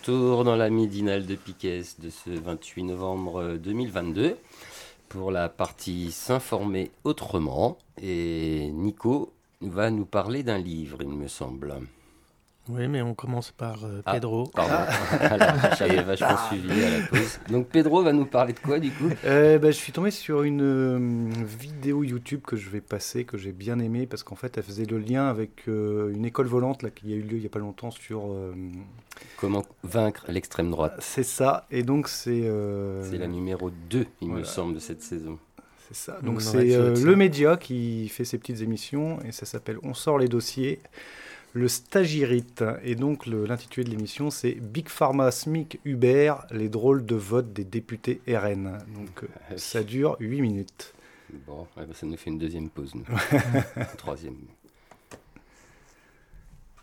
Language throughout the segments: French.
Retour dans la midinale de Piquet de ce 28 novembre 2022 pour la partie S'informer autrement. Et Nico va nous parler d'un livre, il me semble. Oui, mais on commence par euh, Ah, Pedro. Pardon, j'avais vachement suivi à la pause. Donc Pedro va nous parler de quoi du coup? Euh, bah, je suis tombé sur une euh, vidéo YouTube que je vais passer, que j'ai bien aimée, parce qu'en fait, elle faisait le lien avec euh, une école volante là, qui a eu lieu il n'y a pas longtemps sur... euh, Comment vaincre l'extrême droite? C'est ça, et donc c'est... euh, C'est la numéro 2, il me semble, de cette saison. C'est ça. On Donc c'est euh, le média qui fait ses petites émissions et ça s'appelle On sort les dossiers. Le stagirite. Et donc l'intitulé de l'émission c'est Big Pharma, SMIC, Uber, les drôles de vote des députés RN. Donc euh, ça dure 8 minutes. Bon, ouais, bah, ça nous fait une deuxième pause. nous. Une troisième.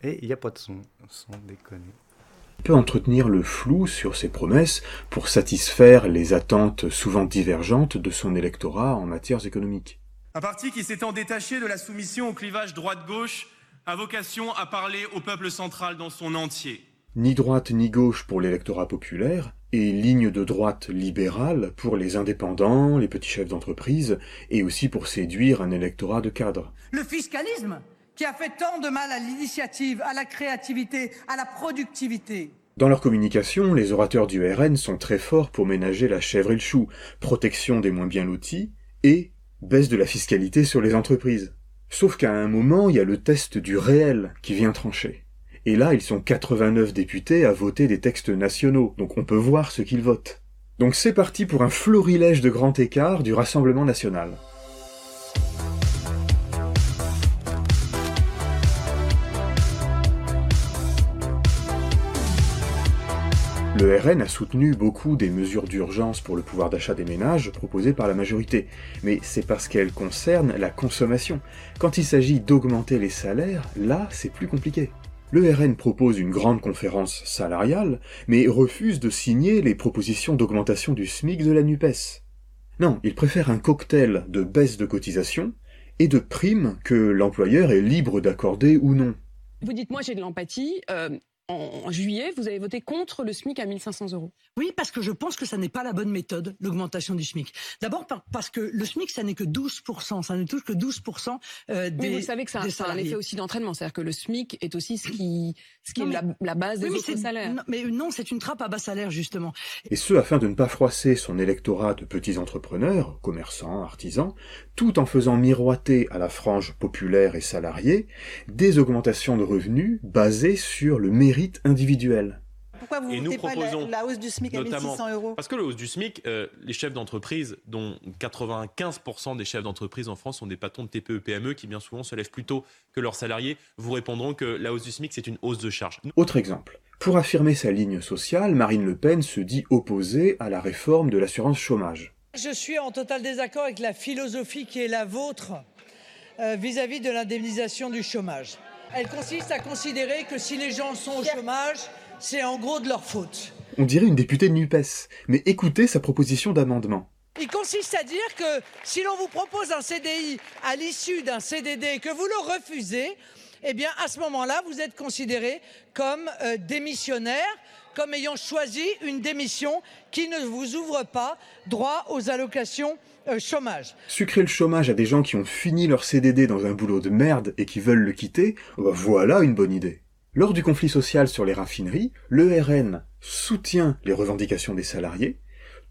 Et il n'y a pas de son, sans déconner. peut entretenir le flou sur ses promesses pour satisfaire les attentes souvent divergentes de son électorat en matières économiques. Un parti qui s'étant détaché de la soumission au clivage droite-gauche a vocation à parler au peuple central dans son entier. Ni droite ni gauche pour l'électorat populaire, et ligne de droite libérale pour les indépendants, les petits chefs d'entreprise, et aussi pour séduire un électorat de cadres. Le fiscalisme qui a fait tant de mal à l'initiative, à la créativité, à la productivité. Dans leur communication, les orateurs du RN sont très forts pour ménager la chèvre et le chou, protection des moins bien lotis et baisse de la fiscalité sur les entreprises. Sauf qu'à un moment, il y a le test du réel qui vient trancher. Et là, ils sont 89 députés à voter des textes nationaux, donc on peut voir ce qu'ils votent. Donc c'est parti pour un florilège de grand écart du Rassemblement national. Le RN a soutenu beaucoup des mesures d'urgence pour le pouvoir d'achat des ménages proposées par la majorité, mais c'est parce qu'elles concernent la consommation. Quand il s'agit d'augmenter les salaires, là, c'est plus compliqué. Le RN propose une grande conférence salariale, mais refuse de signer les propositions d'augmentation du SMIC de la NUPES. Non, il préfère un cocktail de baisse de cotisation et de primes que l'employeur est libre d'accorder ou non. Vous dites, moi j'ai de l'empathie. Euh, en, juillet, vous avez voté contre le SMIC à 1500 euros. Oui, parce que je pense que ça n'est pas la bonne méthode, l'augmentation du SMIC. D'abord par- parce que le SMIC, ça n'est que 12%, ça ne touche que 12% euh, des Mais vous savez que ça, a un effet aussi d'entraînement. C'est-à-dire que le SMIC est aussi ce qui, ce qui Non, est la, la base des Oui, mais autres c'est- salaires. non, mais non, c'est une trappe à bas salaire, justement. et ce afin de ne pas froisser son électorat de petits entrepreneurs, commerçants, artisans, tout en faisant miroiter à la frange populaire et salariée des augmentations de revenus basées sur le mérite individuel. Pourquoi vous Et nous pas la, proposons la hausse du SMIC à notamment- 1600 euros? Parce que le hausse du SMIC, euh, les chefs d'entreprise, dont 95% des chefs d'entreprise en France sont des patrons de TPE, PME, qui bien souvent se lèvent plus tôt que leurs salariés, vous répondront que la hausse du SMIC, c'est une hausse de charge. Autre exemple. Pour affirmer sa ligne sociale, Marine Le Pen se dit opposée à la réforme de l'assurance chômage. Je suis en total désaccord avec la philosophie qui est la vôtre euh, vis-à-vis de l'indemnisation du chômage. Elle consiste à considérer que si les gens sont au chômage, c'est en gros de leur faute. On dirait une députée de NUPES, mais écoutez sa proposition d'amendement. Il consiste à dire que si l'on vous propose un CDI à l'issue d'un CDD et que vous le refusez, eh bien à ce moment-là, vous êtes considéré comme euh, démissionnaire, comme ayant choisi une démission qui ne vous ouvre pas droit aux allocations euh, chômage. Sucrer le chômage à des gens qui ont fini leur CDD dans un boulot de merde et qui veulent le quitter, bah voilà une bonne idée. Lors du conflit social sur les raffineries, le RN soutient les revendications des salariés,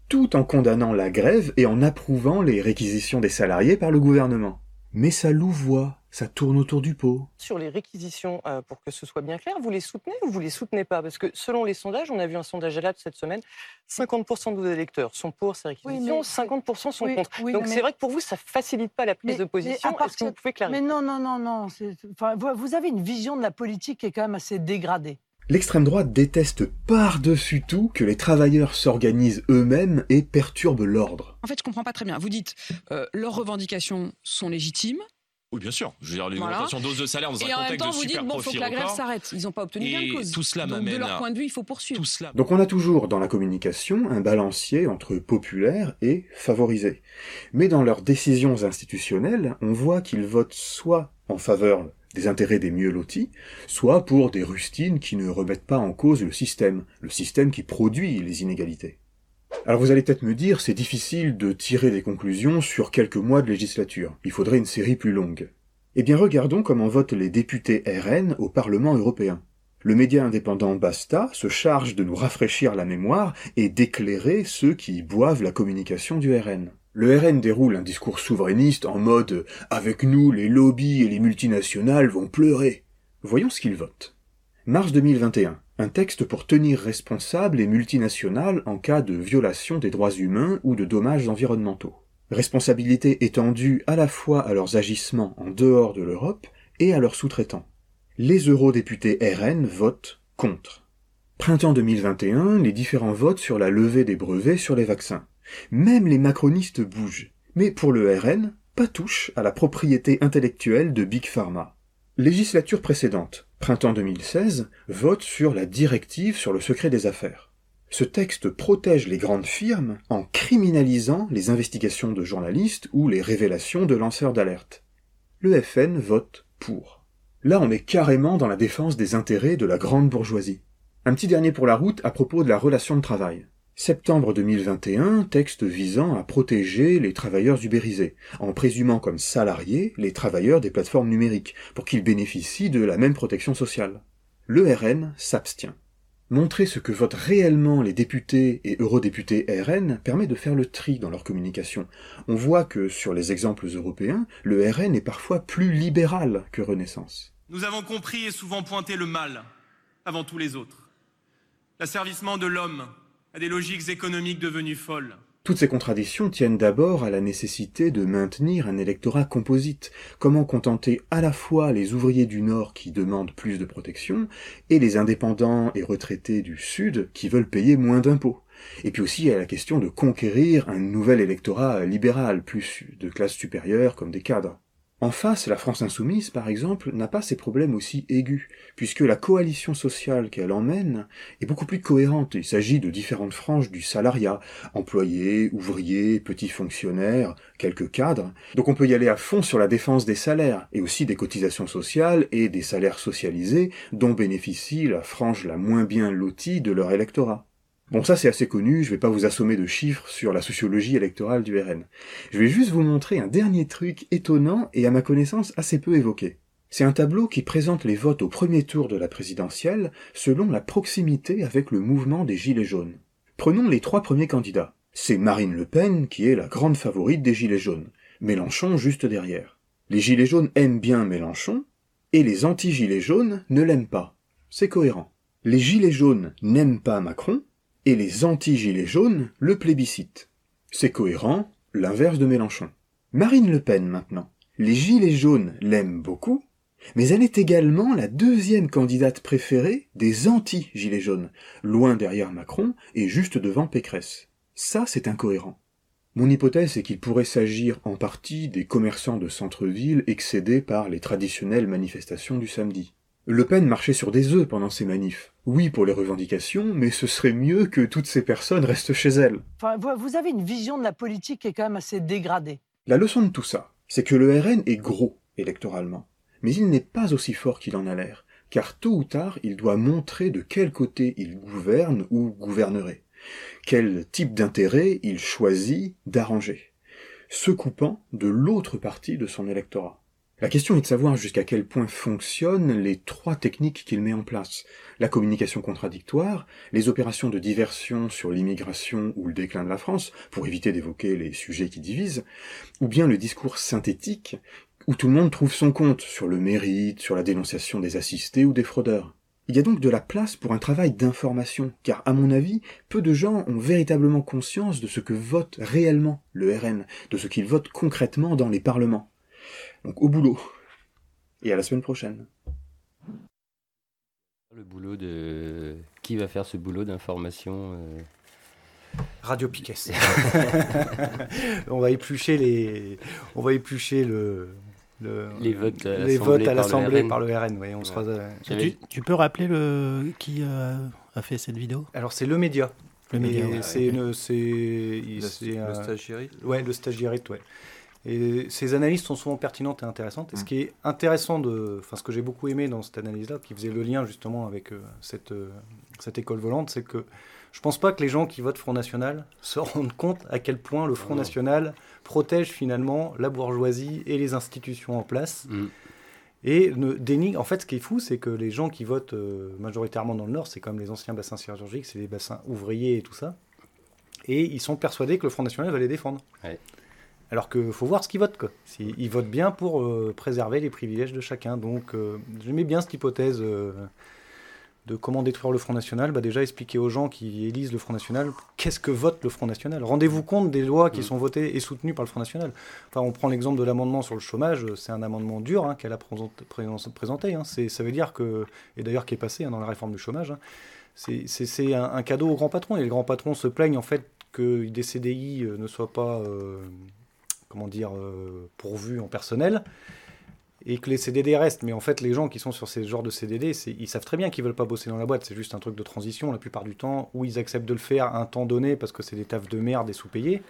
tout en condamnant la grève et en approuvant les réquisitions des salariés par le gouvernement. Mais ça louvoie, ça tourne autour du pot. Sur les réquisitions, euh, pour que ce soit bien clair, vous les soutenez ou vous les soutenez pas? Parce que selon les sondages, on a vu un sondage à l'AP cette semaine, 50% de vos électeurs sont pour ces réquisitions, mais- 50% sont Oui, contre. oui, Donc mais- c'est vrai que pour vous, ça facilite pas la prise Mais- de position. Est-ce que partir- vous pouvez clarifier? Mais non, non, non, non. Enfin, vous- vous avez une vision de la politique qui est quand même assez dégradée. L'extrême droite déteste par-dessus tout que les travailleurs s'organisent eux-mêmes et perturbent l'ordre. En fait, je comprends pas très bien. Vous dites euh, leurs revendications sont légitimes, Oui, bien sûr. Je veux dire, Voilà. l'augmentation d'ose de salaire dans un et en même contexte temps de vous super dites bon, faut que la grève s'arrête. Ils n'ont pas obtenu gain de cause. tout cela Donc, de leur à- point de vue, il faut poursuivre. Tout cela. Donc on a toujours dans la communication un balancier entre populaire et favorisé. Mais dans leurs décisions institutionnelles, on voit qu'ils votent soit en faveur des intérêts des mieux lotis, soit pour des rustines qui ne remettent pas en cause le système, le système qui produit les inégalités. Alors vous allez peut-être me dire, c'est difficile de tirer des conclusions sur quelques mois de législature. Il faudrait une série plus longue. Eh bien regardons comment votent les députés RN au Parlement européen. Le média indépendant Basta se charge de nous rafraîchir la mémoire et d'éclairer ceux qui boivent la communication du RN. Le RN déroule un discours souverainiste en mode Avec nous, les lobbies et les multinationales vont pleurer. Voyons ce qu'ils votent. Mars 2021. Un texte pour tenir responsables les multinationales en cas de violation des droits humains ou de dommages environnementaux. Responsabilité étendue à la fois à leurs agissements en dehors de l'Europe et à leurs sous-traitants. Les eurodéputés RN votent contre. Printemps 2021, les différents votes sur la levée des brevets sur les vaccins. Même les macronistes bougent. Mais pour le RN, pas touche à la propriété intellectuelle de Big Pharma. Législature précédente, printemps 2016, vote sur la directive sur le secret des affaires. Ce texte protège les grandes firmes en criminalisant les investigations de journalistes ou les révélations de lanceurs d'alerte. Le FN vote pour. Là, on est carrément dans la défense des intérêts de la grande bourgeoisie. Un petit dernier pour la route à propos de la relation de travail. Septembre 2021, texte visant à protéger les travailleurs ubérisés, en présumant comme salariés les travailleurs des plateformes numériques, pour qu'ils bénéficient de la même protection sociale. Le RN s'abstient. Montrer ce que votent réellement les députés et eurodéputés RN permet de faire le tri dans leur communication. On voit que, sur les exemples européens, le RN est parfois plus libéral que Renaissance. Nous avons compris et souvent pointé le mal avant tous les autres. L'asservissement de l'homme à des logiques économiques devenues folles. Toutes ces contradictions tiennent d'abord à la nécessité de maintenir un électorat composite. Comment contenter à la fois les ouvriers du Nord qui demandent plus de protection et les indépendants et retraités du Sud qui veulent payer moins d'impôts? Et puis aussi a la question de conquérir un nouvel électorat libéral, plus de classe supérieure comme des cadres. En face, la France insoumise, par exemple, n'a pas ces problèmes aussi aigus, puisque la coalition sociale qu'elle emmène est beaucoup plus cohérente. Il s'agit de différentes franges du salariat, employés, ouvriers, petits fonctionnaires, quelques cadres. Donc on peut y aller à fond sur la défense des salaires, et aussi des cotisations sociales et des salaires socialisés dont bénéficie la frange la moins bien lotie de leur électorat. Bon, ça c'est assez connu, je vais pas vous assommer de chiffres sur la sociologie électorale du RN. Je vais juste vous montrer un dernier truc étonnant et à ma connaissance assez peu évoqué. C'est un tableau qui présente les votes au premier tour de la présidentielle selon la proximité avec le mouvement des Gilets jaunes. Prenons les trois premiers candidats. C'est Marine Le Pen qui est la grande favorite des Gilets jaunes, Mélenchon juste derrière. Les Gilets jaunes aiment bien Mélenchon, et les anti-Gilets jaunes ne l'aiment pas. C'est cohérent. Les Gilets jaunes n'aiment pas Macron, et les anti-Gilets jaunes le plébiscitent. C'est cohérent, l'inverse de Mélenchon. Marine Le Pen maintenant. Les Gilets jaunes l'aiment beaucoup, mais elle est également la deuxième candidate préférée des anti-Gilets jaunes, loin derrière Macron et juste devant Pécresse. Ça, c'est incohérent. Mon hypothèse est qu'il pourrait s'agir en partie des commerçants de centre-ville excédés par les traditionnelles manifestations du samedi. Le Pen marchait sur des œufs pendant ces manifs. Oui pour les revendications, mais ce serait mieux que toutes ces personnes restent chez elles. Enfin, vous, vous avez une vision de la politique qui est quand même assez dégradée. La leçon de tout ça, c'est que le RN est gros électoralement, mais il n'est pas aussi fort qu'il en a l'air, car tôt ou tard il doit montrer de quel côté il gouverne ou gouvernerait, quel type d'intérêt il choisit d'arranger, se coupant de l'autre partie de son électorat. La question est de savoir jusqu'à quel point fonctionnent les trois techniques qu'il met en place. La communication contradictoire, les opérations de diversion sur l'immigration ou le déclin de la France, pour éviter d'évoquer les sujets qui divisent, ou bien le discours synthétique où tout le monde trouve son compte sur le mérite, sur la dénonciation des assistés ou des fraudeurs. Il y a donc de la place pour un travail d'information, car à mon avis, peu de gens ont véritablement conscience de ce que vote réellement le RN, de ce qu'il vote concrètement dans les parlements. Donc au boulot. Et à la semaine prochaine. Le boulot de. Qui va faire ce boulot d'information euh, Radio Piquet. on va éplucher les, on va éplucher le, le- Les votes à les l'Assemblée votes à par le l'Assemblée RN. par le RN. oui, on Ouais. sera, Tu, tu peux rappeler le, qui euh, a fait cette vidéo? Alors c'est le média. Le média, ouais. c'est Le- c'est le un- stagiaire Ouais, le stagiairite, ouais. Et ces analyses sont souvent pertinentes et intéressantes. Et ce Mm. qui est intéressant de, enfin ce que j'ai beaucoup aimé dans cette analyse-là, qui faisait le lien justement avec euh, cette euh, cette école volante, c'est que je pense pas que les gens qui votent Front National se rendent compte à quel point le Front. National protège finalement la bourgeoisie et les institutions en place. Mm. Et ne dénigre. En fait, ce qui est fou, c'est que les gens qui votent euh, majoritairement dans le Nord, c'est comme les anciens bassins chirurgiques, c'est les bassins ouvriers et tout ça. Et ils sont persuadés que le Front National va les défendre. Ouais. Alors qu'il faut voir ce qu'ils votent. Quoi. Ils votent bien pour euh, préserver les privilèges de chacun. Donc euh, j'aimais bien cette hypothèse euh, de comment détruire le Front National. Bah, déjà expliquer aux gens qui élisent le Front National qu'est-ce que vote le Front National. Rendez-vous compte des lois qui Mm. sont votées et soutenues par le Front National. Enfin, on prend l'exemple de l'amendement sur le chômage. euh, C'est un amendement dur hein, qu'elle a présenté. présent- présenté, hein. Ça veut dire que, et d'ailleurs qui est passé hein, dans la réforme du chômage, c'est- un, un cadeau aux grands patrons. Et les grands patrons se plaignent en fait que des CDI ne soient pas, comment dire, euh, pourvus en personnel et que les CDD restent. Mais en fait, les gens qui sont sur ces genres de CDD, ils savent très bien qu'ils veulent pas bosser dans la boîte. C'est juste un truc de transition la plupart du temps, où ils acceptent de le faire un temps donné parce que c'est des tafs de merde et sous-payés.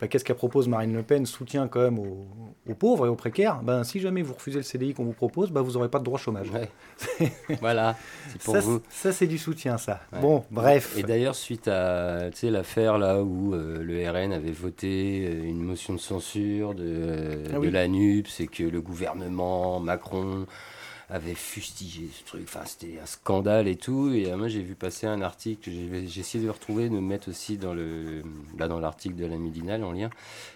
Bah, Qu'est-ce qu'elle propose Marine Le Pen? Soutien quand même aux, aux pauvres et aux précaires. Ben, si jamais vous refusez le CDI qu'on vous propose, bah, vous n'aurez pas de droit au chômage. Ouais. voilà, c'est pour ça, vous. ça, c'est du soutien, ça. Ouais. Bon, bref. Et d'ailleurs, suite à l'affaire là où euh, le RN avait voté euh, une motion de censure de, Ah de la NUPS et que le gouvernement Macron avait fustigé ce truc, enfin c'était un scandale et tout. Et euh, moi j'ai vu passer un article, j'ai essayé de le retrouver, de le mettre aussi dans le là, dans l'article de la Midinale en lien.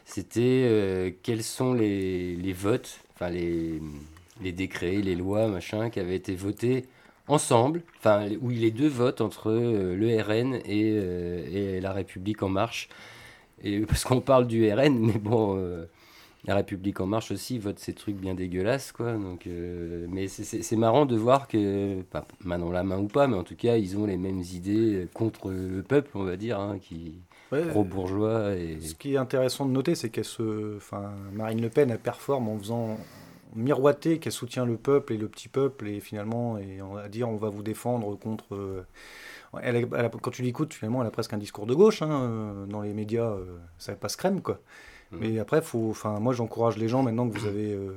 C'était euh, quels sont les, les votes, enfin les, les décrets, les lois, machin, qui avaient été votés ensemble, enfin où les deux votent entre euh, le RN et, et la République en marche. Et parce qu'on parle du RN, mais bon, la République en marche aussi vote ces trucs bien dégueulasses, quoi. Donc, euh, mais c'est- marrant de voir que, pas main dans la main ou pas, mais en tout cas, ils ont les mêmes idées contre le peuple, on va dire, hein, qui Ouais, pro-bourgeois et Ce qui est intéressant de noter, c'est qu'elle se, enfin, Marine Le Pen, elle performe en faisant miroiter qu'elle soutient le peuple et le petit peuple, et finalement, et on va dire, on va vous défendre contre. euh, elle a- elle a- quand tu l'écoutes, finalement, elle a presque un discours de gauche. hein, euh, dans les médias, euh, ça passe crème, quoi. Mhm. Mais après, faut, enfin, moi, j'encourage les gens maintenant que vous avez. euh,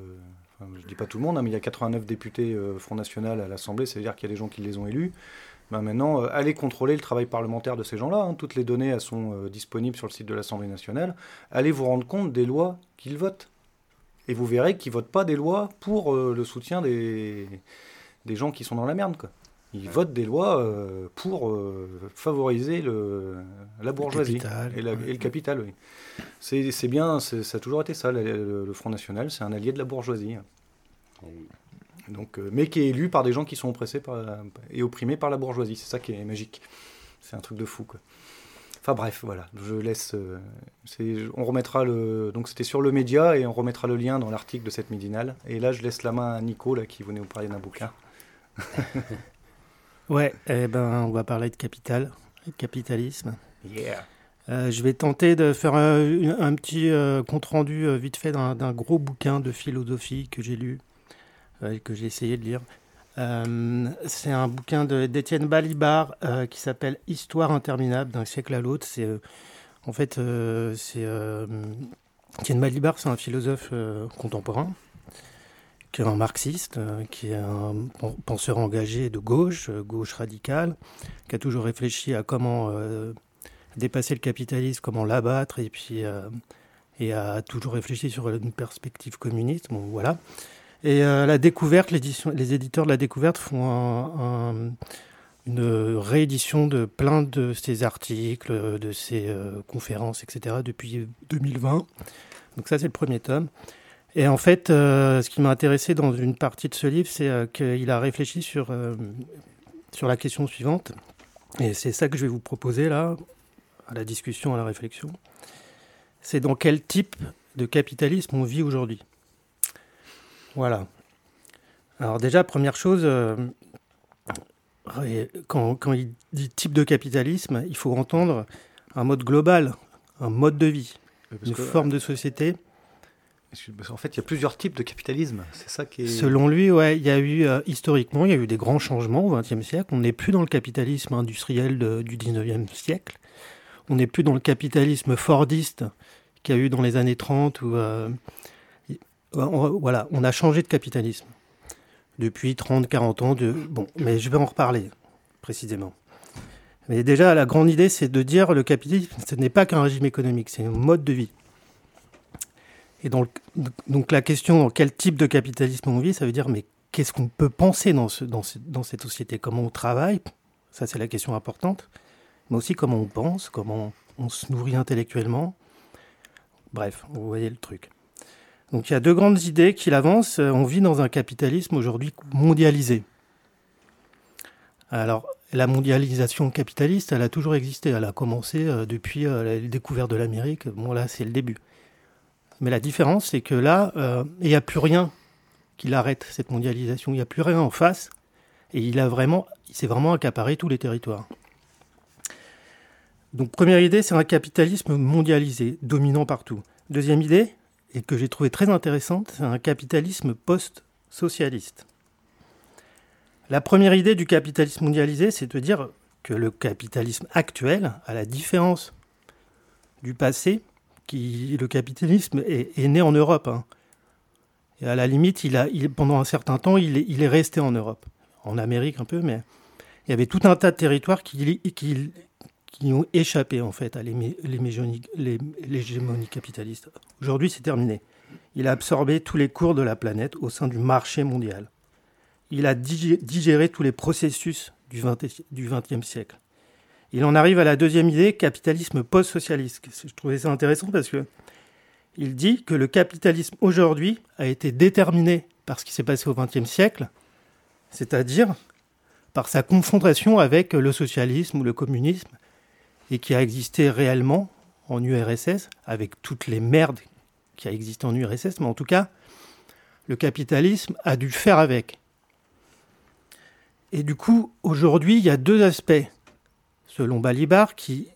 je dis pas tout le monde, hein, mais il y a 89 députés euh, Front National à l'Assemblée, c'est-à-dire qu'il y a des gens qui les ont élus. Ben maintenant, euh, allez contrôler le travail parlementaire de ces gens-là. hein. Toutes les données sont euh, disponibles sur le site de l'Assemblée nationale. Allez vous rendre compte des lois qu'ils votent. Et vous verrez qu'ils votent pas des lois pour le soutien des, des gens qui sont dans la merde. Quoi. Ils votent des lois euh, pour euh, favoriser le, la bourgeoisie capital, et, la- ouais. et le capital. Oui. C'est bien, ça a toujours été ça. Le, le- le Front National, c'est un allié de la bourgeoisie. Donc, euh, mais qui est élu par des gens qui sont oppressés par, et opprimés par la bourgeoisie. C'est ça qui est magique. C'est un truc de fou, quoi. Enfin bref, voilà. Je laisse. on remettra le. Donc c'était sur le média et on remettra le lien dans l'article de cette midinale. Et là, je laisse la main à Nico là qui venait vous parler d'un bouquin. Ouais, eh ben, on va parler de capital, de capitalisme. Yeah. Euh, je vais tenter de faire un, petit euh, compte-rendu euh, vite fait d'un gros bouquin de philosophie que j'ai lu, que j'ai essayé de lire. C'est un bouquin de- d'Étienne Balibar qui s'appelle Histoire interminable d'un siècle à l'autre. C'est en fait c'est Étienne Balibar, c'est un philosophe contemporain qui est un marxiste, euh, qui est un pen- penseur engagé de gauche, euh, gauche radicale, qui a toujours réfléchi à comment euh, dépasser le capitalisme, comment l'abattre, et puis euh, et a toujours réfléchi sur une perspective communiste. Voilà. Et euh, la découverte, les éditeurs de la découverte font un- un- une réédition de plein de ces articles, de euh, conférences, etc. depuis 2020. Donc ça, c'est le premier tome. Et en fait, euh, ce qui m'a intéressé dans une partie de ce livre, c'est euh, qu'il a réfléchi sur, euh, sur la question suivante. Et c'est ça que je vais vous proposer là, à la discussion, à la réflexion. C'est dans quel type de capitalisme on vit aujourd'hui? Voilà. Alors déjà, première chose, euh, quand, quand il dit type de capitalisme, il faut entendre un mode global, un mode de vie, Parce une que- forme de société. Qu'en fait, il y a plusieurs types de capitalisme. Selon lui, ouais, il y a eu euh, historiquement, il y a eu des grands changements au XXe siècle. On n'est plus dans le capitalisme industriel du XIXe siècle. On n'est plus dans le capitalisme fordiste qu'il y a eu dans les années 30. Où, euh, y- on- voilà, on a changé de capitalisme depuis 30, 40 ans. Bon, mais je vais en reparler précisément. Mais déjà, la grande idée, c'est de dire le capitalisme, ce n'est pas qu'un régime économique, c'est un mode de vie. Et donc, la question quel type de capitalisme on vit, ça veut dire mais qu'est-ce qu'on peut penser dans, dans cette société? Comment on travaille? Ça, c'est la question importante. Mais aussi comment on pense, comment on se nourrit intellectuellement. Bref, vous voyez le truc. Donc il y a deux grandes idées qu'il avance. Euh, On vit dans un capitalisme aujourd'hui mondialisé. Alors, la mondialisation capitaliste, elle a toujours existé. Elle a commencé euh, depuis euh, la découverte de l'Amérique. Bon, là, c'est le début. Mais la différence, c'est que là, euh, il n'y a plus rien qui l'arrête, cette mondialisation. Il n'y a plus rien en face. Et il il s'est vraiment accaparé tous les territoires. Donc, première idée, c'est un capitalisme mondialisé, dominant partout. Deuxième idée, et que j'ai trouvé très intéressante, c'est un capitalisme post-socialiste. La première idée du capitalisme mondialisé, c'est de dire que le capitalisme actuel, à la différence du passé, le capitalisme est, né en Europe. hein. Et à la limite, pendant un certain temps, il est, resté en Europe. En Amérique un peu, mais il y avait tout un tas de territoires qui, qui, ont échappé en fait à l'hégémonie capitaliste. Aujourd'hui, c'est terminé. Il a absorbé tous les cours de la planète au sein du marché mondial. Il a digé- digéré tous les processus du XXe siècle. Il en arrive à la deuxième idée, capitalisme post-socialiste. Je trouvais ça intéressant parce que il dit que le capitalisme aujourd'hui a été déterminé par ce qui s'est passé au XXe siècle, c'est-à-dire par sa confrontation avec le socialisme ou le communisme, et qui a existé réellement en URSS, avec toutes les merdes qui a existé en URSS, mais en tout cas, le capitalisme a dû faire avec. Et du coup, aujourd'hui, il y a deux aspects, selon Balibar, qui,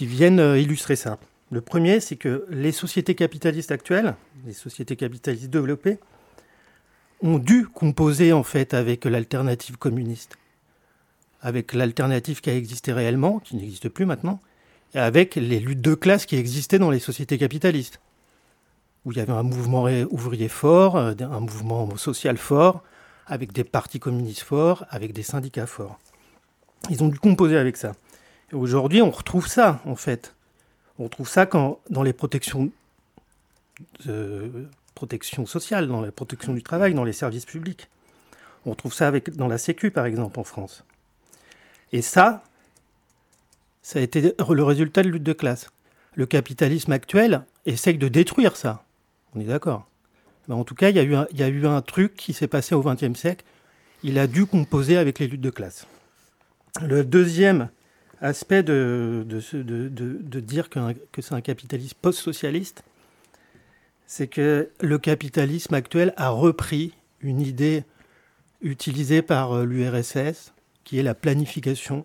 viennent euh, illustrer ça. Le premier, c'est que les sociétés capitalistes actuelles, les sociétés capitalistes développées, ont dû composer en fait avec l'alternative communiste, avec l'alternative qui a existé réellement, qui n'existe plus maintenant, et avec les luttes de classe qui existaient dans les sociétés capitalistes, où il y avait un mouvement ouvrier fort, euh, un mouvement social fort, avec des partis communistes forts, avec des syndicats forts. Ils ont dû composer avec ça. Aujourd'hui, on retrouve ça, en fait. On retrouve ça dans les protections, de protection sociale, dans la protection du travail, dans les services publics. On retrouve ça dans la Sécu, par exemple, en France. Et ça, ça a été le résultat de lutte de classe. Le capitalisme actuel essaye de détruire ça. On est d'accord. En tout cas, il y, il y a eu un truc qui s'est passé au XXe siècle. Il a dû composer avec les luttes de classe. Le deuxième aspect de, dire que c'est un capitalisme post-socialiste, c'est que le capitalisme actuel a repris une idée utilisée par euh, l'URSS, qui est la planification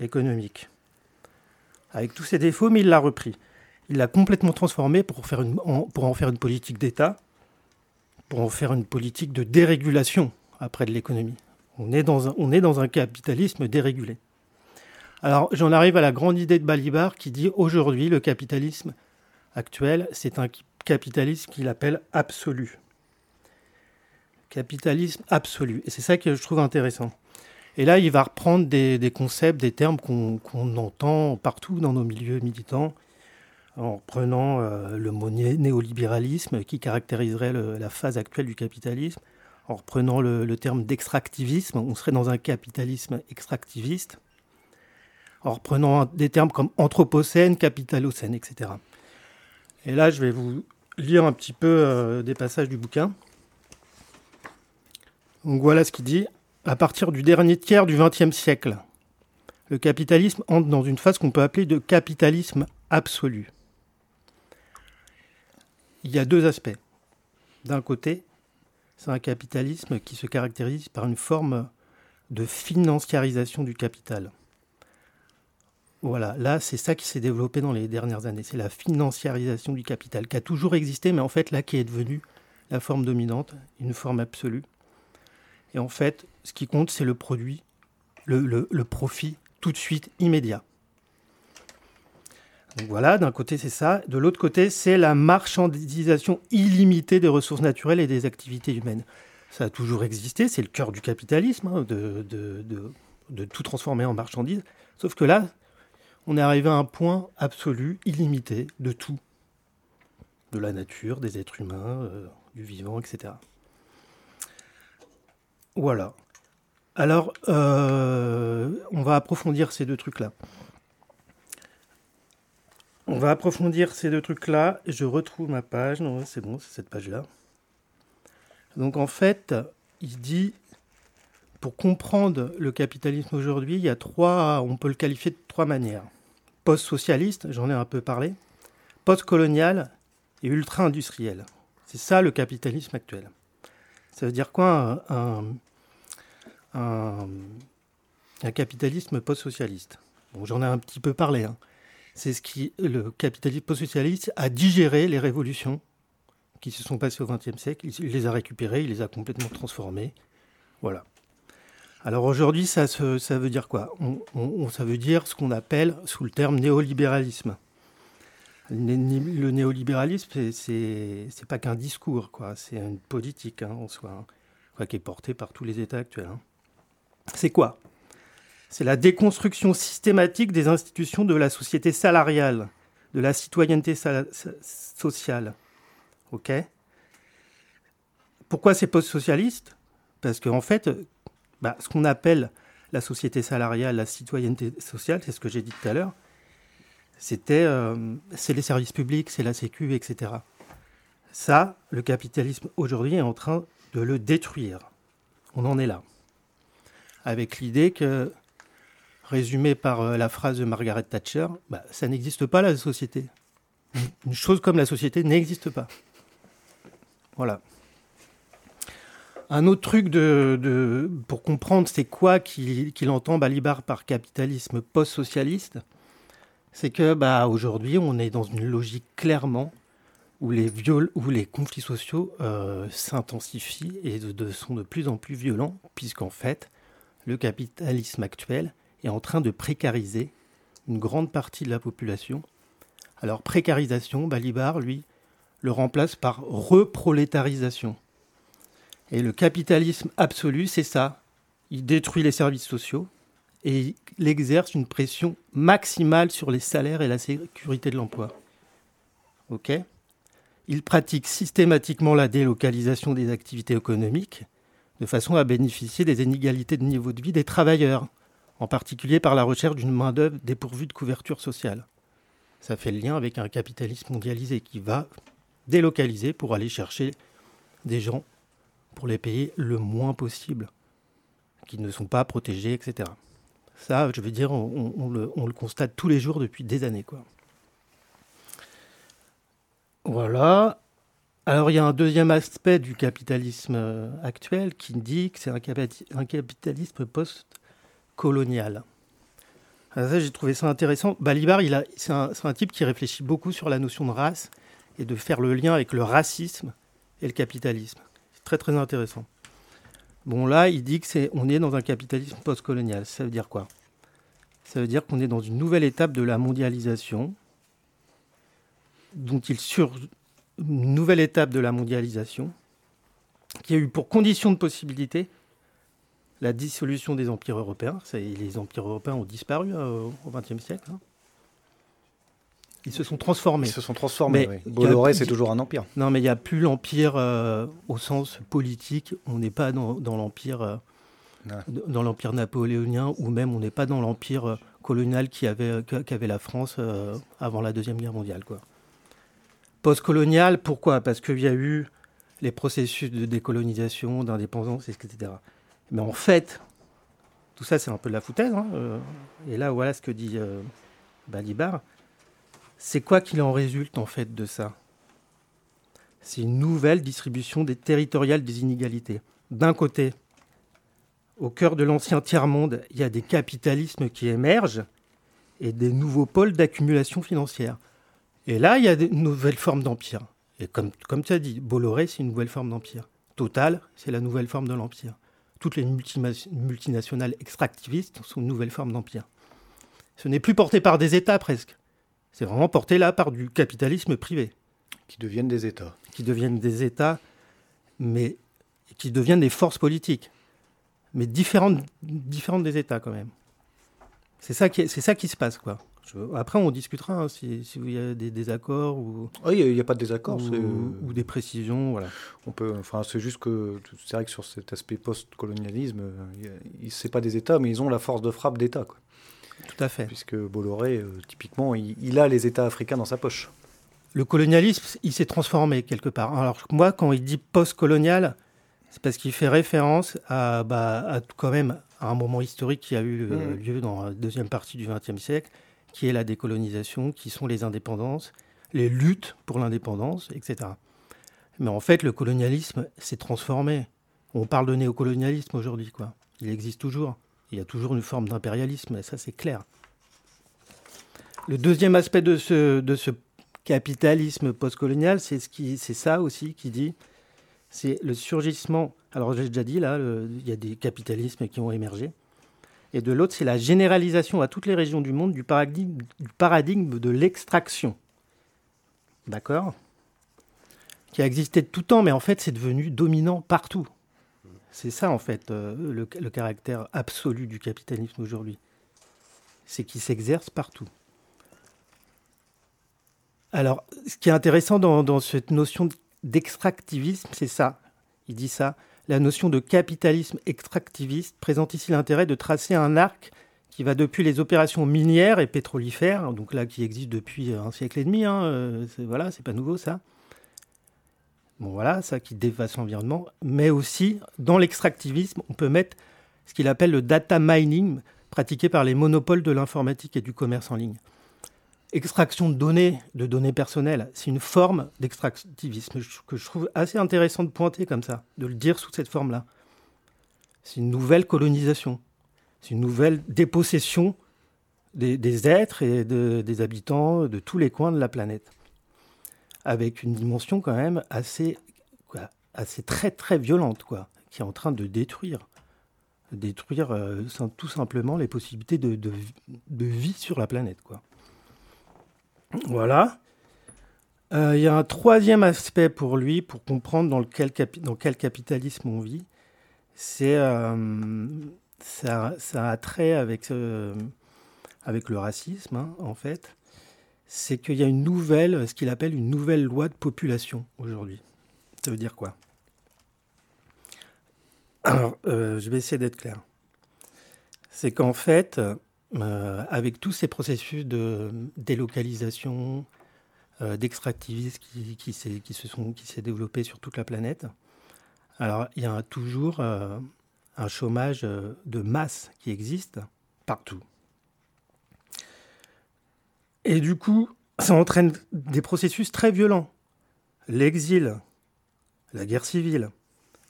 économique. Avec tous ses défauts, mais il l'a repris. Il l'a complètement transformé pour en faire une politique d'État, pour en faire une politique de dérégulation après de l'économie. On est dans un, capitalisme dérégulé. Alors j'en arrive à la grande idée de Balibar qui dit aujourd'hui le capitalisme actuel, c'est un capitalisme qu'il appelle absolu. Capitalisme absolu. Et c'est ça que je trouve intéressant. Et là, il va reprendre des, concepts, des termes qu'on entend partout dans nos milieux militants, en reprenant euh, le mot né- néolibéralisme qui caractériserait la phase actuelle du capitalisme, en reprenant le, terme d'extractivisme, on serait dans un capitalisme extractiviste, en reprenant des termes comme anthropocène, capitalocène, etc. Et là, je vais vous lire un petit peu euh, des passages du bouquin. Donc voilà ce qu'il dit. À partir du dernier tiers du XXe siècle, le capitalisme entre dans une phase qu'on peut appeler de capitalisme absolu. Il y a deux aspects. D'un côté, c'est un capitalisme qui se caractérise par une forme de financiarisation du capital. Voilà, là, c'est ça qui s'est développé dans les dernières années. C'est la financiarisation du capital, qui a toujours existé, mais en fait, là, qui est devenue la forme dominante, une forme absolue. Et en fait, ce qui compte, c'est le produit, le, profit tout de suite, immédiat. Voilà, d'un côté, c'est ça. De l'autre côté, c'est la marchandisation illimitée des ressources naturelles et des activités humaines. Ça a toujours existé, c'est le cœur du capitalisme, hein, de tout transformer en marchandise. Sauf que là, on est arrivé à un point absolu, illimité, de tout. De la nature, des êtres humains, euh, du vivant, etc. Voilà. Alors, euh, on va approfondir ces deux trucs-là. On va approfondir ces deux trucs-là. Je retrouve ma page. Non, c'est bon, c'est cette page-là. Donc, en fait, il dit, pour comprendre le capitalisme aujourd'hui, il y a trois, on peut le qualifier de trois manières. Post-socialiste, j'en ai un peu parlé. Post-colonial et ultra-industriel. C'est ça le capitalisme actuel. Ça veut dire quoi un, un- capitalisme post-socialiste? Bon, J'en ai un petit peu parlé. hein. C'est ce qui, le capitalisme post-socialiste a digéré les révolutions qui se sont passées au XXe siècle. Il les a récupérées, il les a complètement transformées. Voilà. Alors aujourd'hui, ça, veut dire quoi? Ça veut dire ce qu'on appelle sous le terme néolibéralisme. Le né- le néolibéralisme, c'est- pas qu'un discours, quoi. C'est une politique hein, en soi, hein, qui est portée par tous les États actuels. hein. C'est quoi? C'est la déconstruction systématique des institutions de la société salariale, de la citoyenneté sociale. Ok? Pourquoi c'est post-socialiste? Parce qu'en fait, bah, ce qu'on appelle la société salariale, la citoyenneté sociale, c'est ce que j'ai dit tout à l'heure, c'était euh, c'est les services publics, c'est la Sécu, etc. Ça, le capitalisme aujourd'hui est en train de le détruire. On en est là. Avec l'idée que, résumé par euh, la phrase de Margaret Thatcher, bah, ça n'existe pas la société. Une chose comme la société n'existe pas. Voilà. Un autre truc de, pour comprendre c'est quoi qu'il entend Balibar par capitalisme post-socialiste, c'est que bah, aujourd'hui on est dans une logique clairement où les, où les conflits sociaux euh, s'intensifient et sont de plus en plus violents, puisqu'en fait le capitalisme actuel est en train de précariser une grande partie de la population. Alors précarisation, Balibar, lui, le remplace par reprolétarisation. Et le capitalisme absolu, c'est ça. Il détruit les services sociaux et il exerce une pression maximale sur les salaires et la sécurité de l'emploi. Il pratique systématiquement la délocalisation des activités économiques de façon à bénéficier des inégalités de niveau de vie des travailleurs, en particulier par la recherche d'une main-d'œuvre dépourvue de couverture sociale. Ça fait le lien avec un capitalisme mondialisé qui va délocaliser pour aller chercher des gens pour les payer le moins possible, qui ne sont pas protégés, etc. Ça, je veux dire, on, le, on le constate tous les jours depuis des années. Quoi. Voilà. Alors, il y a un deuxième aspect du capitalisme euh, actuel qui dit que c'est un, capitalisme post-colonial. Ça, j'ai trouvé ça intéressant. Balibar, c'est un type qui réfléchit beaucoup sur la notion de race et de faire le lien avec le racisme et le capitalisme. C'est très très intéressant. Bon là, il dit que c'est, on est dans un capitalisme post-colonial. Ça veut dire quoi? Ça veut dire qu'on est dans une nouvelle étape de la mondialisation, dont il sur une nouvelle étape de la mondialisation, qui a eu pour condition de possibilité la dissolution des empires européens. Les empires européens ont disparu euh, au XXe siècle. hein. Ils se sont transformés. Ils se sont transformés, Mais oui. Bolloré, c'est toujours un empire. Non, mais il n'y a plus l'empire euh, au sens politique. On n'est pas dans, dans l'empire euh, dans l'empire napoléonien ou même on n'est pas dans l'empire colonial qui avait, que- qu'avait la France avant la Deuxième Guerre mondiale. Quoi. Postcolonial, pourquoi? Parce qu'il y a eu les processus de décolonisation, d'indépendance, etc. Mais en fait, tout ça, c'est un peu de la foutaise. hein, euh, et là, voilà ce que dit euh, Balibar. C'est quoi qu'il en résulte, en fait, de ça? C'est une nouvelle distribution des territoriales des inégalités. D'un côté, au cœur de l'ancien tiers-monde, il y a des capitalismes qui émergent et des nouveaux pôles d'accumulation financière. Et là, il y a de nouvelles formes d'empire. Et comme, comme tu as dit, Bolloré, c'est une nouvelle forme d'empire. Total, c'est la nouvelle forme de l'empire. Toutes les multinationales extractivistes sont une nouvelle forme d'empire. Ce n'est plus porté par des États presque. C'est vraiment porté là par du capitalisme privé. Qui deviennent des États. Qui deviennent des États, mais qui deviennent des forces politiques. Mais différentes, différentes des États quand même. C'est ça, qui est- ça qui se passe, quoi. Après, on discutera hein, si, si il y a des désaccords ou, Ah, Il n'y a, pas de désaccord. ou, des précisions. Voilà. On peut, enfin, c'est juste que c'est vrai que sur cet aspect post-colonialisme, c'est pas des États, mais ils ont la force de frappe d'État. Tout à fait. Puisque Bolloré, euh, typiquement, il, il a les États africains dans sa poche. Le colonialisme, il s'est transformé quelque part. Alors moi, quand il dit post-colonial, c'est parce qu'il fait référence à, bah, à quand même à un moment historique qui a eu euh, Mhm. lieu dans la deuxième partie du XXe siècle, qui est la décolonisation, qui sont les indépendances, les luttes pour l'indépendance, etc. Mais en fait, le colonialisme s'est transformé. On parle de néocolonialisme aujourd'hui, quoi. Il existe toujours. Il y a toujours une forme d'impérialisme, ça c'est clair. Le deuxième aspect de ce, capitalisme postcolonial, c'est ça aussi qui dit, c'est le surgissement. Alors j'ai déjà dit là, il y a des capitalismes qui ont émergé, et de l'autre, c'est la généralisation à toutes les régions du monde du paradigme, de l'extraction. D'accord? Qui a existé de tout temps, mais en fait, c'est devenu dominant partout. C'est ça, en fait, euh, le, caractère absolu du capitalisme aujourd'hui. C'est qu'il s'exerce partout. Alors, ce qui est intéressant dans cette notion d'extractivisme, c'est ça. Il dit ça. La notion de capitalisme extractiviste présente ici l'intérêt de tracer un arc qui va depuis les opérations minières et pétrolifères, donc là qui existent depuis un siècle et demi, hein, euh, c'est- voilà, c'est pas nouveau ça. Bon voilà, ça qui dévaste l'environnement, mais aussi dans l'extractivisme, on peut mettre ce qu'il appelle le data mining, pratiqué par les monopoles de l'informatique et du commerce en ligne extraction de données, de données personnelles, c'est une forme d'extractivisme que je trouve assez intéressant de pointer comme ça, de le dire sous cette forme-là. C'est une nouvelle colonisation, c'est une nouvelle dépossession des, êtres et de- des habitants de tous les coins de la planète, avec une dimension quand même assez, assez très très violente, quoi, qui est en train de détruire, détruire euh, tout simplement les possibilités de, de, de vie sur la planète, quoi. Voilà. Euh, Il y a un troisième aspect pour lui, pour comprendre dans, quel capitalisme on vit. C'est euh, ça, a trait avec, avec le racisme, hein, en fait. C'est qu'il y a une nouvelle, ce qu'il appelle une nouvelle loi de population aujourd'hui. Ça veut dire quoi? Alors, euh, je vais essayer d'être clair. C'est qu'en fait, euh, avec tous ces processus de délocalisation, euh, d'extractivisme qui, qui, se sont, qui s'est développé sur toute la planète, alors il y a toujours euh, un chômage de masse qui existe partout. Et du coup, ça entraîne des processus très violents. L'exil, la guerre civile,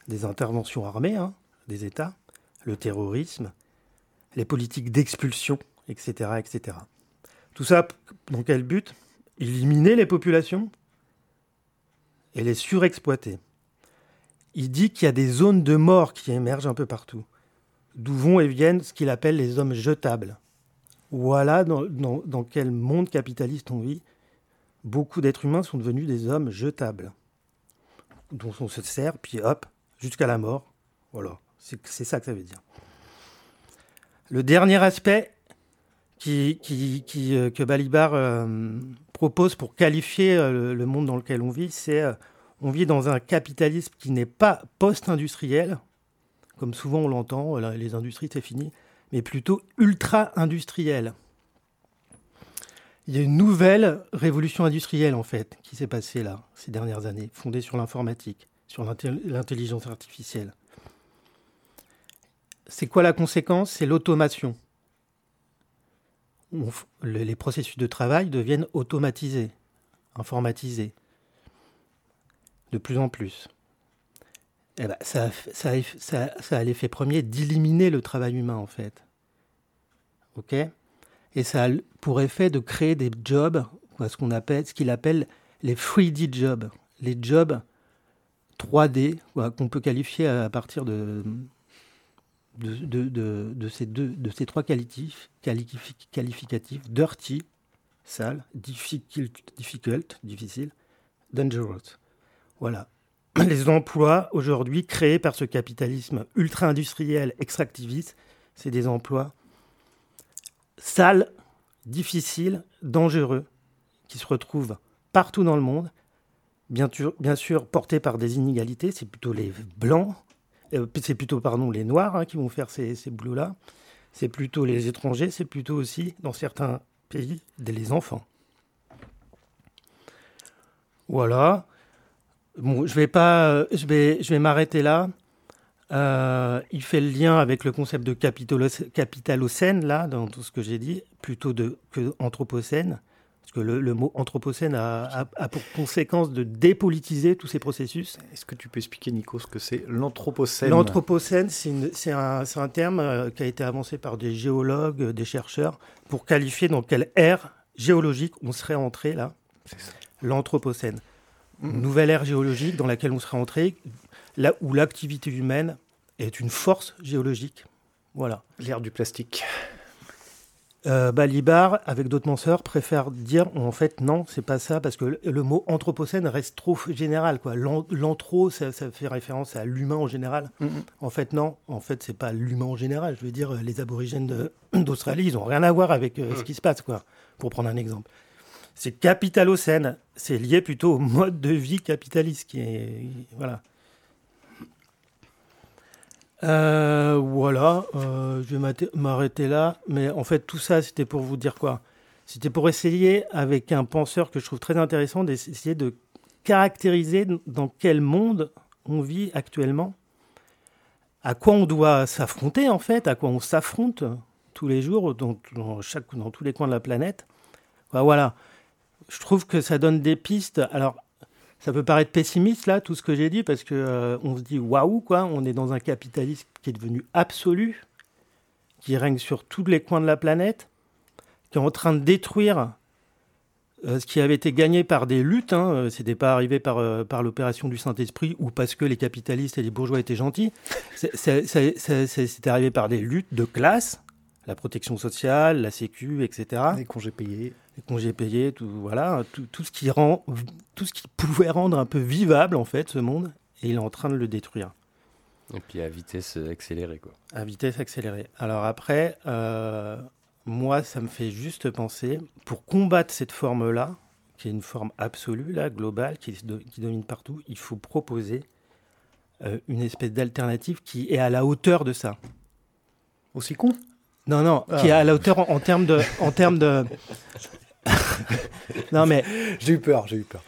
des interventions armées hein, des États, le terrorisme, les politiques d'expulsion, etc., etc. Tout ça, dans quel but? Éliminer les populations et les surexploiter. Il dit qu'il y a des zones de mort qui émergent un peu partout, d'où vont et viennent ce qu'il appelle les hommes jetables. Voilà dans, quel monde capitaliste on vit. Beaucoup d'êtres humains sont devenus des hommes jetables, dont on se sert, puis hop, jusqu'à la mort. Voilà, c'est ça que ça veut dire. Le dernier aspect euh, que Balibar euh, propose pour qualifier euh, le, monde dans lequel on vit, c'est on vit dans un capitalisme qui n'est pas post-industriel, comme souvent on l'entend, les industries c'est fini, mais plutôt ultra-industriel. Il y a une nouvelle révolution industrielle, en fait, qui s'est passée là, ces dernières années, fondée sur l'informatique, sur l'intel- l'intelligence artificielle. C'est quoi la conséquence? C'est l'automation. Les processus de travail deviennent automatisés, informatisés, de plus en plus. Eh ben, ça, ça, a l'effet premier d'éliminer le travail humain, en fait. OK? Et ça a pour effet de créer des jobs, ce qu'on appelle, ce qu'il appelle les 3D jobs, les jobs 3D, quoi, qu'on peut qualifier à partir de, de, ces, trois qualificatifs dirty, sale, difficult, difficult, difficile, dangerous. Voilà. Les emplois aujourd'hui créés par ce capitalisme ultra-industriel, extractiviste, c'est des emplois sales, difficiles, dangereux, qui se retrouvent partout dans le monde, bien sûr, bien sûr portés par des inégalités, c'est plutôt les blancs, c'est plutôt les noirs hein, qui vont faire ces, ces boulots-là, c'est plutôt les étrangers, c'est plutôt aussi, dans certains pays, les enfants. Voilà. Je vais pas, euh, m'arrêter là. Euh, il fait le lien avec le concept de capitalo- capitalocène, là, dans tout ce que j'ai dit, plutôt que anthropocène. Parce que le, le mot anthropocène a, a- a pour conséquence de dépolitiser tous ces processus. Est-ce que tu peux expliquer, Nico, ce que c'est l'anthropocène? L'anthropocène, c'est un, un terme euh, qui a été avancé par des géologues, euh, des chercheurs, pour qualifier dans quelle ère géologique on serait entré là. L'anthropocène. Une nouvelle ère géologique dans laquelle on serait entré, là où l'activité humaine est une force géologique. Voilà. L'ère du plastique. Euh, Balibar, avec d'autres penseurs, préfère dire en fait non, c'est pas ça, parce que le, le mot anthropocène reste trop général. quoi. L'an- L'anthro, ça, ça fait référence à l'humain en général. Mhm. En fait, non, en fait, c'est pas l'humain en général. Je veux dire, euh, les aborigènes d'Australie, ils ont rien à voir avec euh, ce qui se passe, quoi, pour prendre un exemple. C'est capitalocène, c'est lié plutôt au mode de vie capitaliste qui est. Voilà. Euh, voilà, euh, je vais m'arrêter- là. Mais en fait, tout ça, c'était pour vous dire quoi? C'était pour essayer, avec un penseur que je trouve très intéressant, d'essayer de caractériser dans quel monde on vit actuellement, à quoi on doit s'affronter en fait, à quoi on s'affronte tous les jours dans, dans tous les coins de la planète. Bah, voilà, je trouve que ça donne des pistes. Alors, ça peut paraître pessimiste là, tout ce que j'ai dit, parce que euh, on se dit waouh quoi, on est dans un capitalisme qui est devenu absolu, qui règne sur tous les coins de la planète, qui est en train de détruire euh, ce qui avait été gagné par des luttes. Hein, euh, C'était pas arrivé par, euh, par l'opération du Saint-Esprit ou parce que les capitalistes et les bourgeois étaient gentils. C'est- arrivé par des luttes de classe, la protection sociale, la Sécu, etc Les congés payés. Les congés payés, tout, voilà, tout, tout ce qui rend, tout ce qui pouvait rendre un peu vivable en fait ce monde, et il est en train de le détruire Et puis à vitesse accélérée, quoi. à vitesse accélérée. Alors après, euh, moi, ça me fait juste penser, pour combattre cette forme-là, qui est une forme absolue, là, globale, qui, qui domine partout, il faut proposer euh, une espèce d'alternative qui est à la hauteur de ça. Aussi con? Non, non, Ah. qui est à la hauteur en, en termes de, en termes de. non mais J'ai eu peur, j'ai eu peur.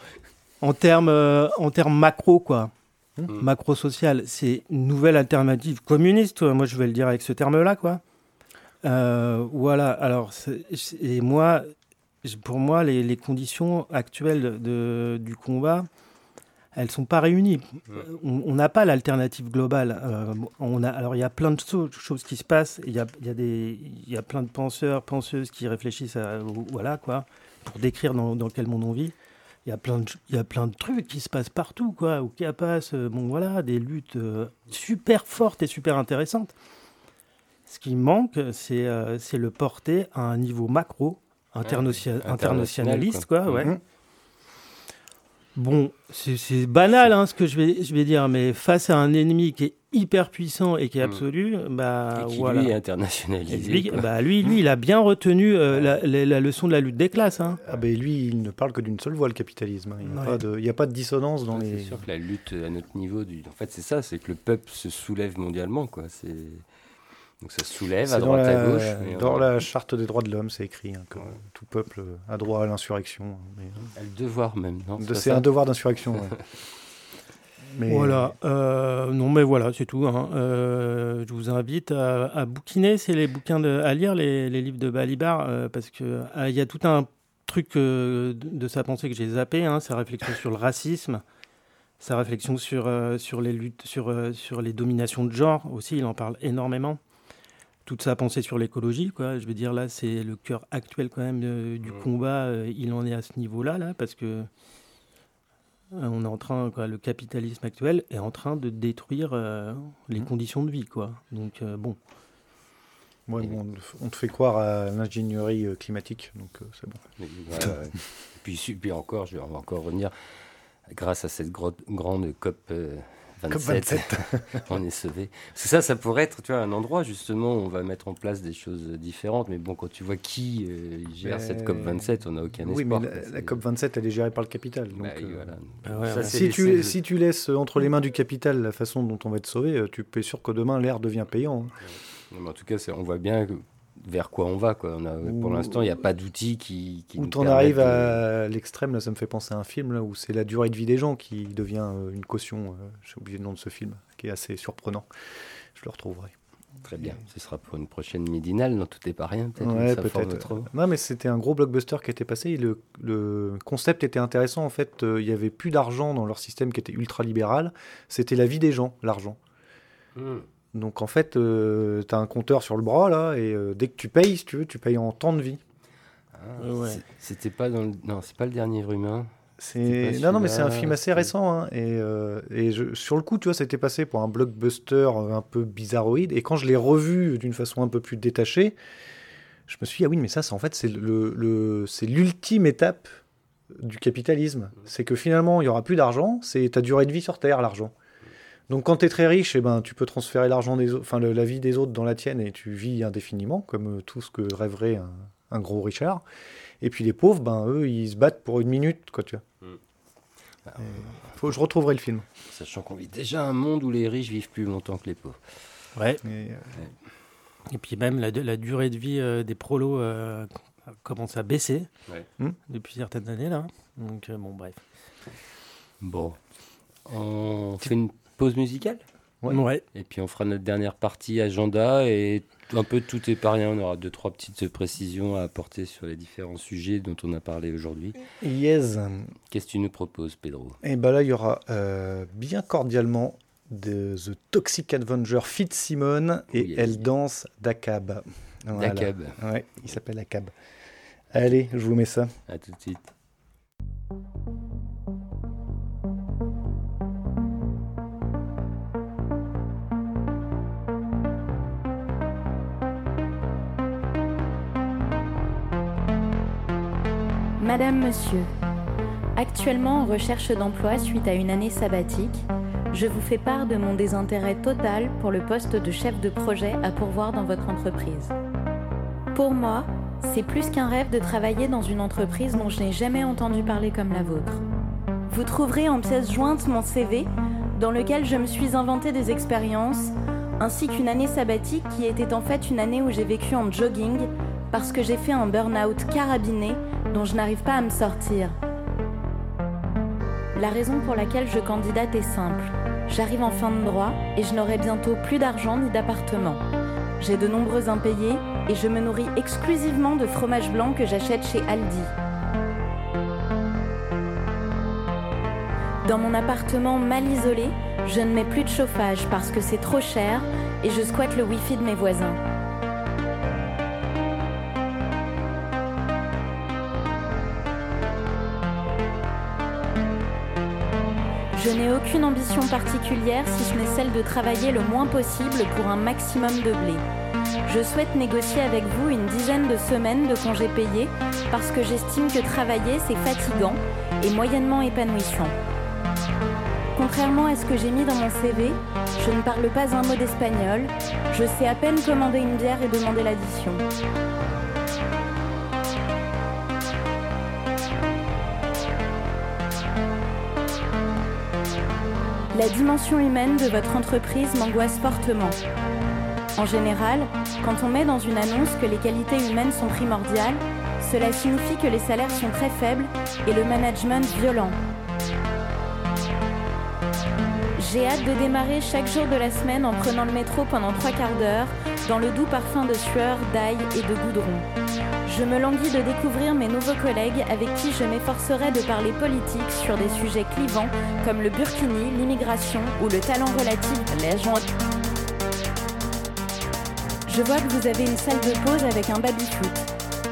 en termes euh, en termes macro quoi. Hmm. macro social c'est une nouvelle alternative communiste moi je vais le dire avec ce terme là quoi. Euh, voilà. Alors et moi pour moi les, les conditions actuelles de, du combat elles sont pas réunies. Euh, on n'a pas l'alternative globale. Euh, on a alors il y a plein de so- choses qui se passent. Il y a, il y a des il y a plein de penseurs penseuses qui réfléchissent à voilà quoi pour décrire dans, dans quel monde on vit il y a plein de il y a plein de trucs qui se passent partout quoi au Chiapas euh, bon voilà des luttes euh, super fortes et super intéressantes ce qui manque c'est euh, le porter à un niveau macro international, internationaliste quoi, quoi. ouais Mhm. Bon, c'est c'est banal hein, ce que je vais, je vais dire, mais face à un ennemi qui est hyper puissant et qui est Mm. absolu, bah Et qui, voilà. lui, est Et internationalisé. lui, bah, lui, lui, il a bien retenu euh, la, la- la leçon de la lutte des classes. Hein. Ah ben lui, il ne parle que d'une seule voix, le capitalisme. Il n'y a, Ouais. pas de- il y a pas de dissonance dans C'est les... sûr que la lutte à notre niveau, du... en fait, c'est ça, c'est que le peuple se soulève mondialement, quoi. C'est Donc ça se soulève C'est à droite la, à gauche. mais dans on- la charte des droits de l'homme, c'est écrit hein, que tout peuple a droit à l'insurrection. mais- Le devoir même, non De- pas C'est un devoir d'insurrection. ouais. Mais- Voilà. euh, non, mais voilà, c'est tout. hein. Euh, je vous invite à, à bouquiner, c'est les bouquins de, à lire les, les livres de Balibar, euh, parce que il y a tout un truc de, de sa pensée que j'ai zappé, hein, sa réflexion sur le racisme, sa réflexion sur sur les luttes, sur sur les dominations de genre aussi. Il en parle énormément. Toute sa pensée sur l'écologie, quoi. Je veux dire là, c'est le cœur actuel quand même euh, du combat. euh, il en est à ce niveau-là, là, parce que on est en train, quoi, le capitalisme actuel est en train de détruire euh, les conditions de vie, quoi. Donc euh, bon. Ouais, bon, on te fait croire à l'ingénierie euh, climatique, donc euh, c'est bon. Ouais. puis, encore, je vais encore revenir, grâce à cette gro- grande COP euh, 27, on est sauvé. Parce que ça, ça pourrait être tu vois, un endroit justement où on va mettre en place des choses différentes. Mais bon, quand tu vois qui euh, gère Mais- cette COP 27, on n'a aucun Oui, espoir. mais quoi. la, C'est- la COP 27, elle est gérée par le capital. Donc, Bah oui, euh, voilà. Ah ouais, Ça, si, tu, seuls- si tu laisses entre les mains du capital la façon dont on va être sauvé, euh, tu es sûr que demain l'air devient payant. hein. Non, mais en tout cas, on voit bien que- vers quoi on va. Quoi. On a, pour Ou- l'instant, il n'y a pas d'outils qui, qui Où t'en arrives de- à l'extrême, là, ça me fait penser à un film là, où c'est la durée de vie des gens qui devient euh, une caution. euh, J'ai oublié le nom de ce film, qui est assez surprenant. Je le retrouverai. Très bien. Ce sera pour une prochaine midinale. Non, tout n'est pas rien, peut-être. Ouais, autrement. Non, mais c'était un gros blockbuster qui était passé. et Le, le concept était intéressant. En fait, euh, il y avait plus d'argent dans leur système qui était ultra libéral. C'était la vie des gens, l'argent. Hmm. Donc en fait, tu as un compteur sur le bras là, et euh, dès que tu payes, si tu veux, tu payes en temps de vie. Ah, c'est- C'était pas dans le... Non, c'est pas le dernier humain. C'est non, non, mais c'est un film assez récent. hein, et euh, et je- sur le coup, tu vois, ça a été passé pour un blockbuster euh, un peu bizarroïde. Et quand je l'ai revu d'une façon un peu plus détachée, je me suis dit, ah oui, mais ça, c'est en fait, c'est le, le- c'est l'ultime étape du capitalisme. C'est que finalement, il y aura plus d'argent, c'est ta durée de vie sur Terre, l'argent. Donc quand tu es très riche, eh ben, tu peux transférer l'argent des autres, enfin le- la vie des autres dans la tienne et tu vis indéfiniment, comme euh, tout ce que rêverait un, un gros Richard. Et puis les pauvres, ben eux, ils se battent pour une minute, quoi, tu vois. Et Faut que je retrouverai le film. Sachant qu'on vit déjà un monde où les riches vivent plus longtemps que les pauvres. Ouais. Et, euh, Et puis même la, la durée de vie euh, des prolos euh, commence à baisser Ouais. Hmm. depuis certaines années là. Donc euh, bon bref. Bon. On fait une pause musicale Ouais. Ouais. Et puis on fera notre dernière partie agenda et un peu tout est pas rien. On aura deux, trois petites précisions à apporter sur les différents sujets dont on a parlé aujourd'hui. Yes. Qu'est-ce que tu nous proposes, Pedro? Et ben là, il y aura euh, bien cordialement de The Toxic Avenger Fitzsimon et Oui, elle danse d'Akab. Voilà. D'Akab. Ouais, il s'appelle Akab. Allez, je vous mets ça. À tout de suite. Madame, Monsieur, actuellement en recherche d'emploi suite à une année sabbatique, je vous fais part de mon désintérêt total pour le poste de chef de projet à pourvoir dans votre entreprise. Pour moi, c'est plus qu'un rêve de travailler dans une entreprise dont je n'ai jamais entendu parler comme la vôtre. Vous trouverez en pièce jointe mon CV, dans lequel je me suis inventé des expériences, ainsi qu'une année sabbatique qui était en fait une année où j'ai vécu en jogging parce que j'ai fait un burn-out carabiné dont je n'arrive pas à me sortir. La raison pour laquelle je candidate est simple. J'arrive en fin de droit et je n'aurai bientôt plus d'argent ni d'appartement. J'ai de nombreux impayés et je me nourris exclusivement de fromage blanc que j'achète chez Aldi. Dans mon appartement mal isolé, je ne mets plus de chauffage parce que c'est trop cher et je squatte le wifi de mes voisins. Ambition particulière si ce n'est celle de travailler le moins possible pour un maximum de blé. Je souhaite négocier avec vous une dizaine de semaines de congés payés parce que j'estime que travailler c'est fatigant et moyennement épanouissant. Contrairement à ce que j'ai mis dans mon CV, je ne parle pas un mot d'espagnol, je sais à peine commander une bière et demander l'addition. La dimension humaine de votre entreprise m'angoisse fortement. En général, quand on met dans une annonce que les qualités humaines sont primordiales, cela signifie que les salaires sont très faibles et le management violent. J'ai hâte de démarrer chaque jour de la semaine en prenant le métro pendant trois quarts d'heure, dans le doux parfum de sueur, d'ail et de goudron. Je me languis de découvrir mes nouveaux collègues avec qui je m'efforcerai de parler politique sur des sujets clivants comme le burkini, l'immigration ou le talent relatif les. Je vois que vous avez une salle de pause avec un baby-foot.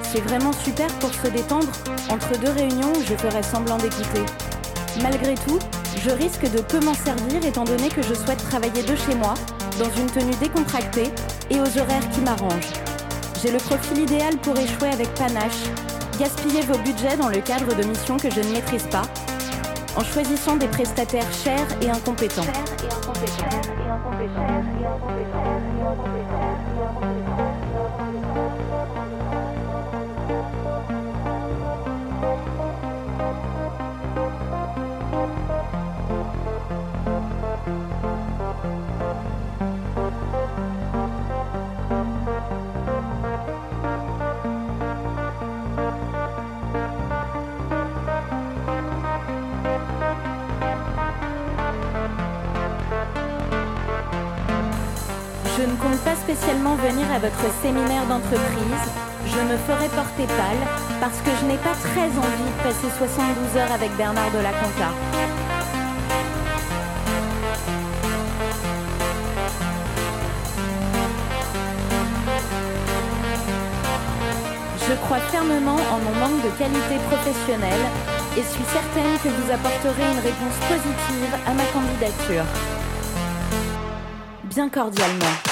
C'est vraiment super pour se détendre entre deux réunions je ferai semblant d'écouter. Malgré tout, je risque de peu m'en servir étant donné que je souhaite travailler de chez moi, dans une tenue décontractée et aux horaires qui m'arrangent. J'ai le profil idéal pour échouer avec panache, gaspiller vos budgets dans le cadre de missions que je ne maîtrise pas, en choisissant des prestataires chers et incompétents. Je ne compte pas spécialement venir à votre séminaire d'entreprise. Je me ferai porter pâle parce que je n'ai pas très envie de passer 72 heures avec Bernard de la Conta. Je crois fermement en mon manque de qualité professionnelle et suis certaine que vous apporterez une réponse positive à ma candidature. Bien cordialement.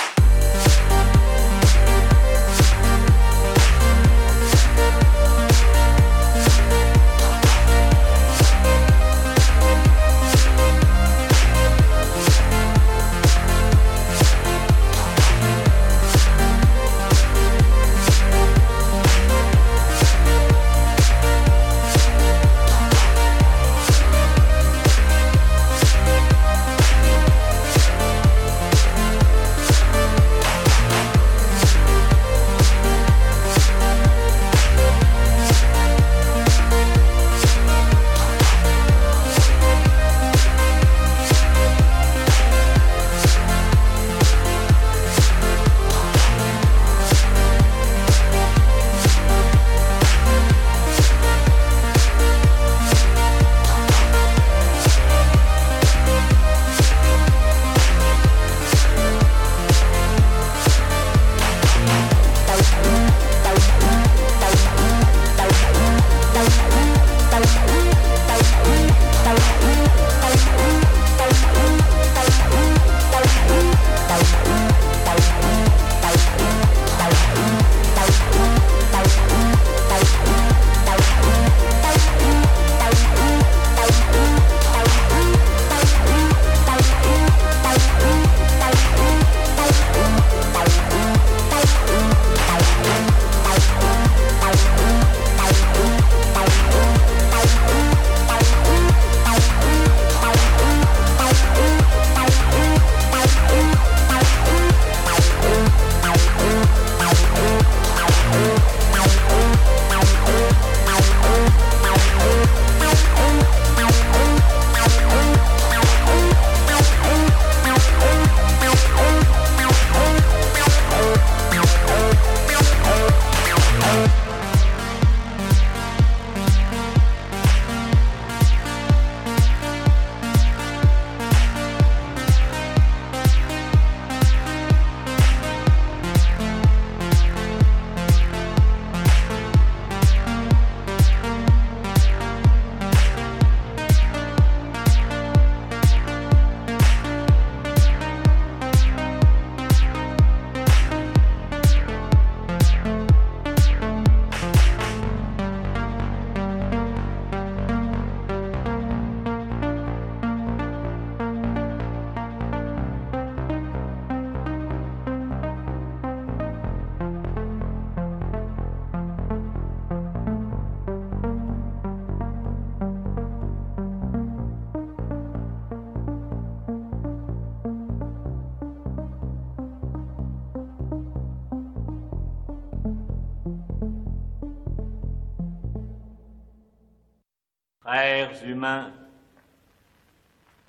Humains,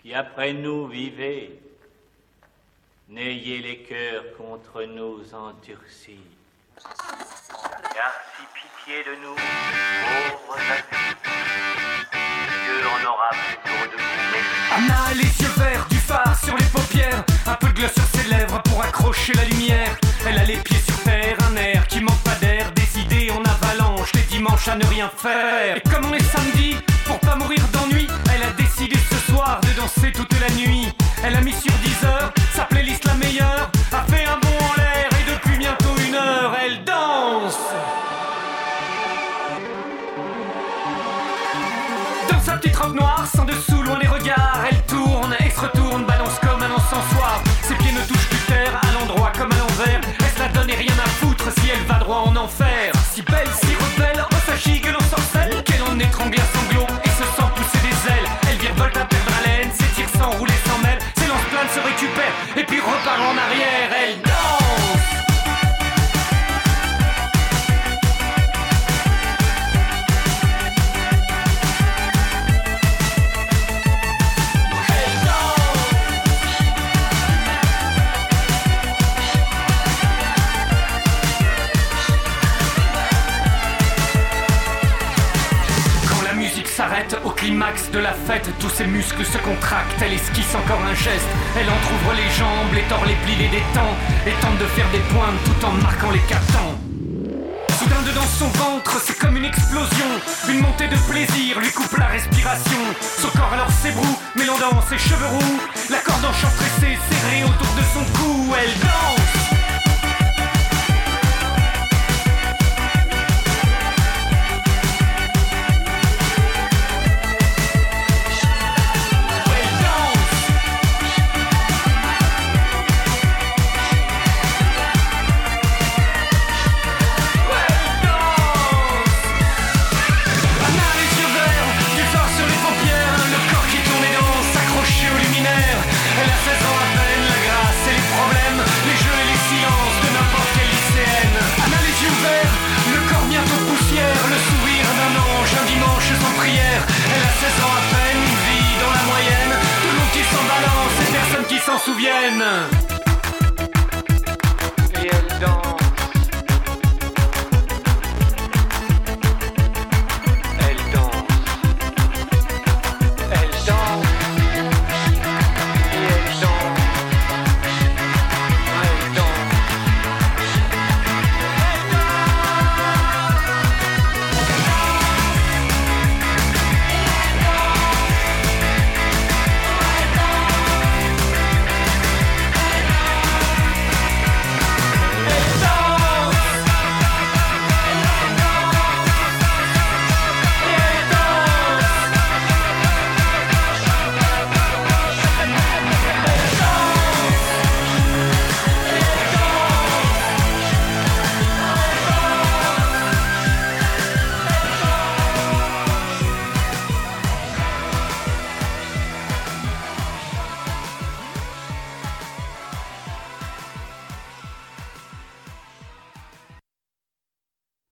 qui après nous vivez, n'ayez les cœurs contre nous endurcis. Car si pitié de nous, pauvres Dieu en aura plutôt de vous. Anna a les yeux verts, du phare sur les paupières, un peu de gloss sur ses lèvres pour accrocher la lumière. Elle a les pieds sur terre, un air qui manque pas d'air, décidé en avalanche, les dimanches à ne rien faire. Et comme on est samedi, pas mourir d'ennui, elle a décidé ce soir de danser toute la nuit. Elle a mis sur 10 heures sa playlist la meilleure, a fait un bond en l'air et depuis bientôt une heure, elle danse. Dans sa petite robe noire, sans dessous, loin les regards, elle tourne, ex-retourne, balance comme un encensoir. Ses pieds ne touchent plus terre, à l'endroit comme à l'envers. Elle se la donne et rien à foutre si elle va droit en enfer. Si belle, si rebelle, oh sa gigue puis repart en arrière. Elle danse. Tous ses muscles se contractent, elle esquisse encore un geste, elle entr'ouvre les jambes, les tord les plis, les détend, et tente de faire des pointes tout en marquant les temps. Soudain dedans son ventre, c'est comme une explosion, une montée de plaisir lui coupe la respiration. Son corps alors s'ébroue, mêlant dans ses cheveux roux, la corde enchantressée serrée autour de son cou, elle danse. Ans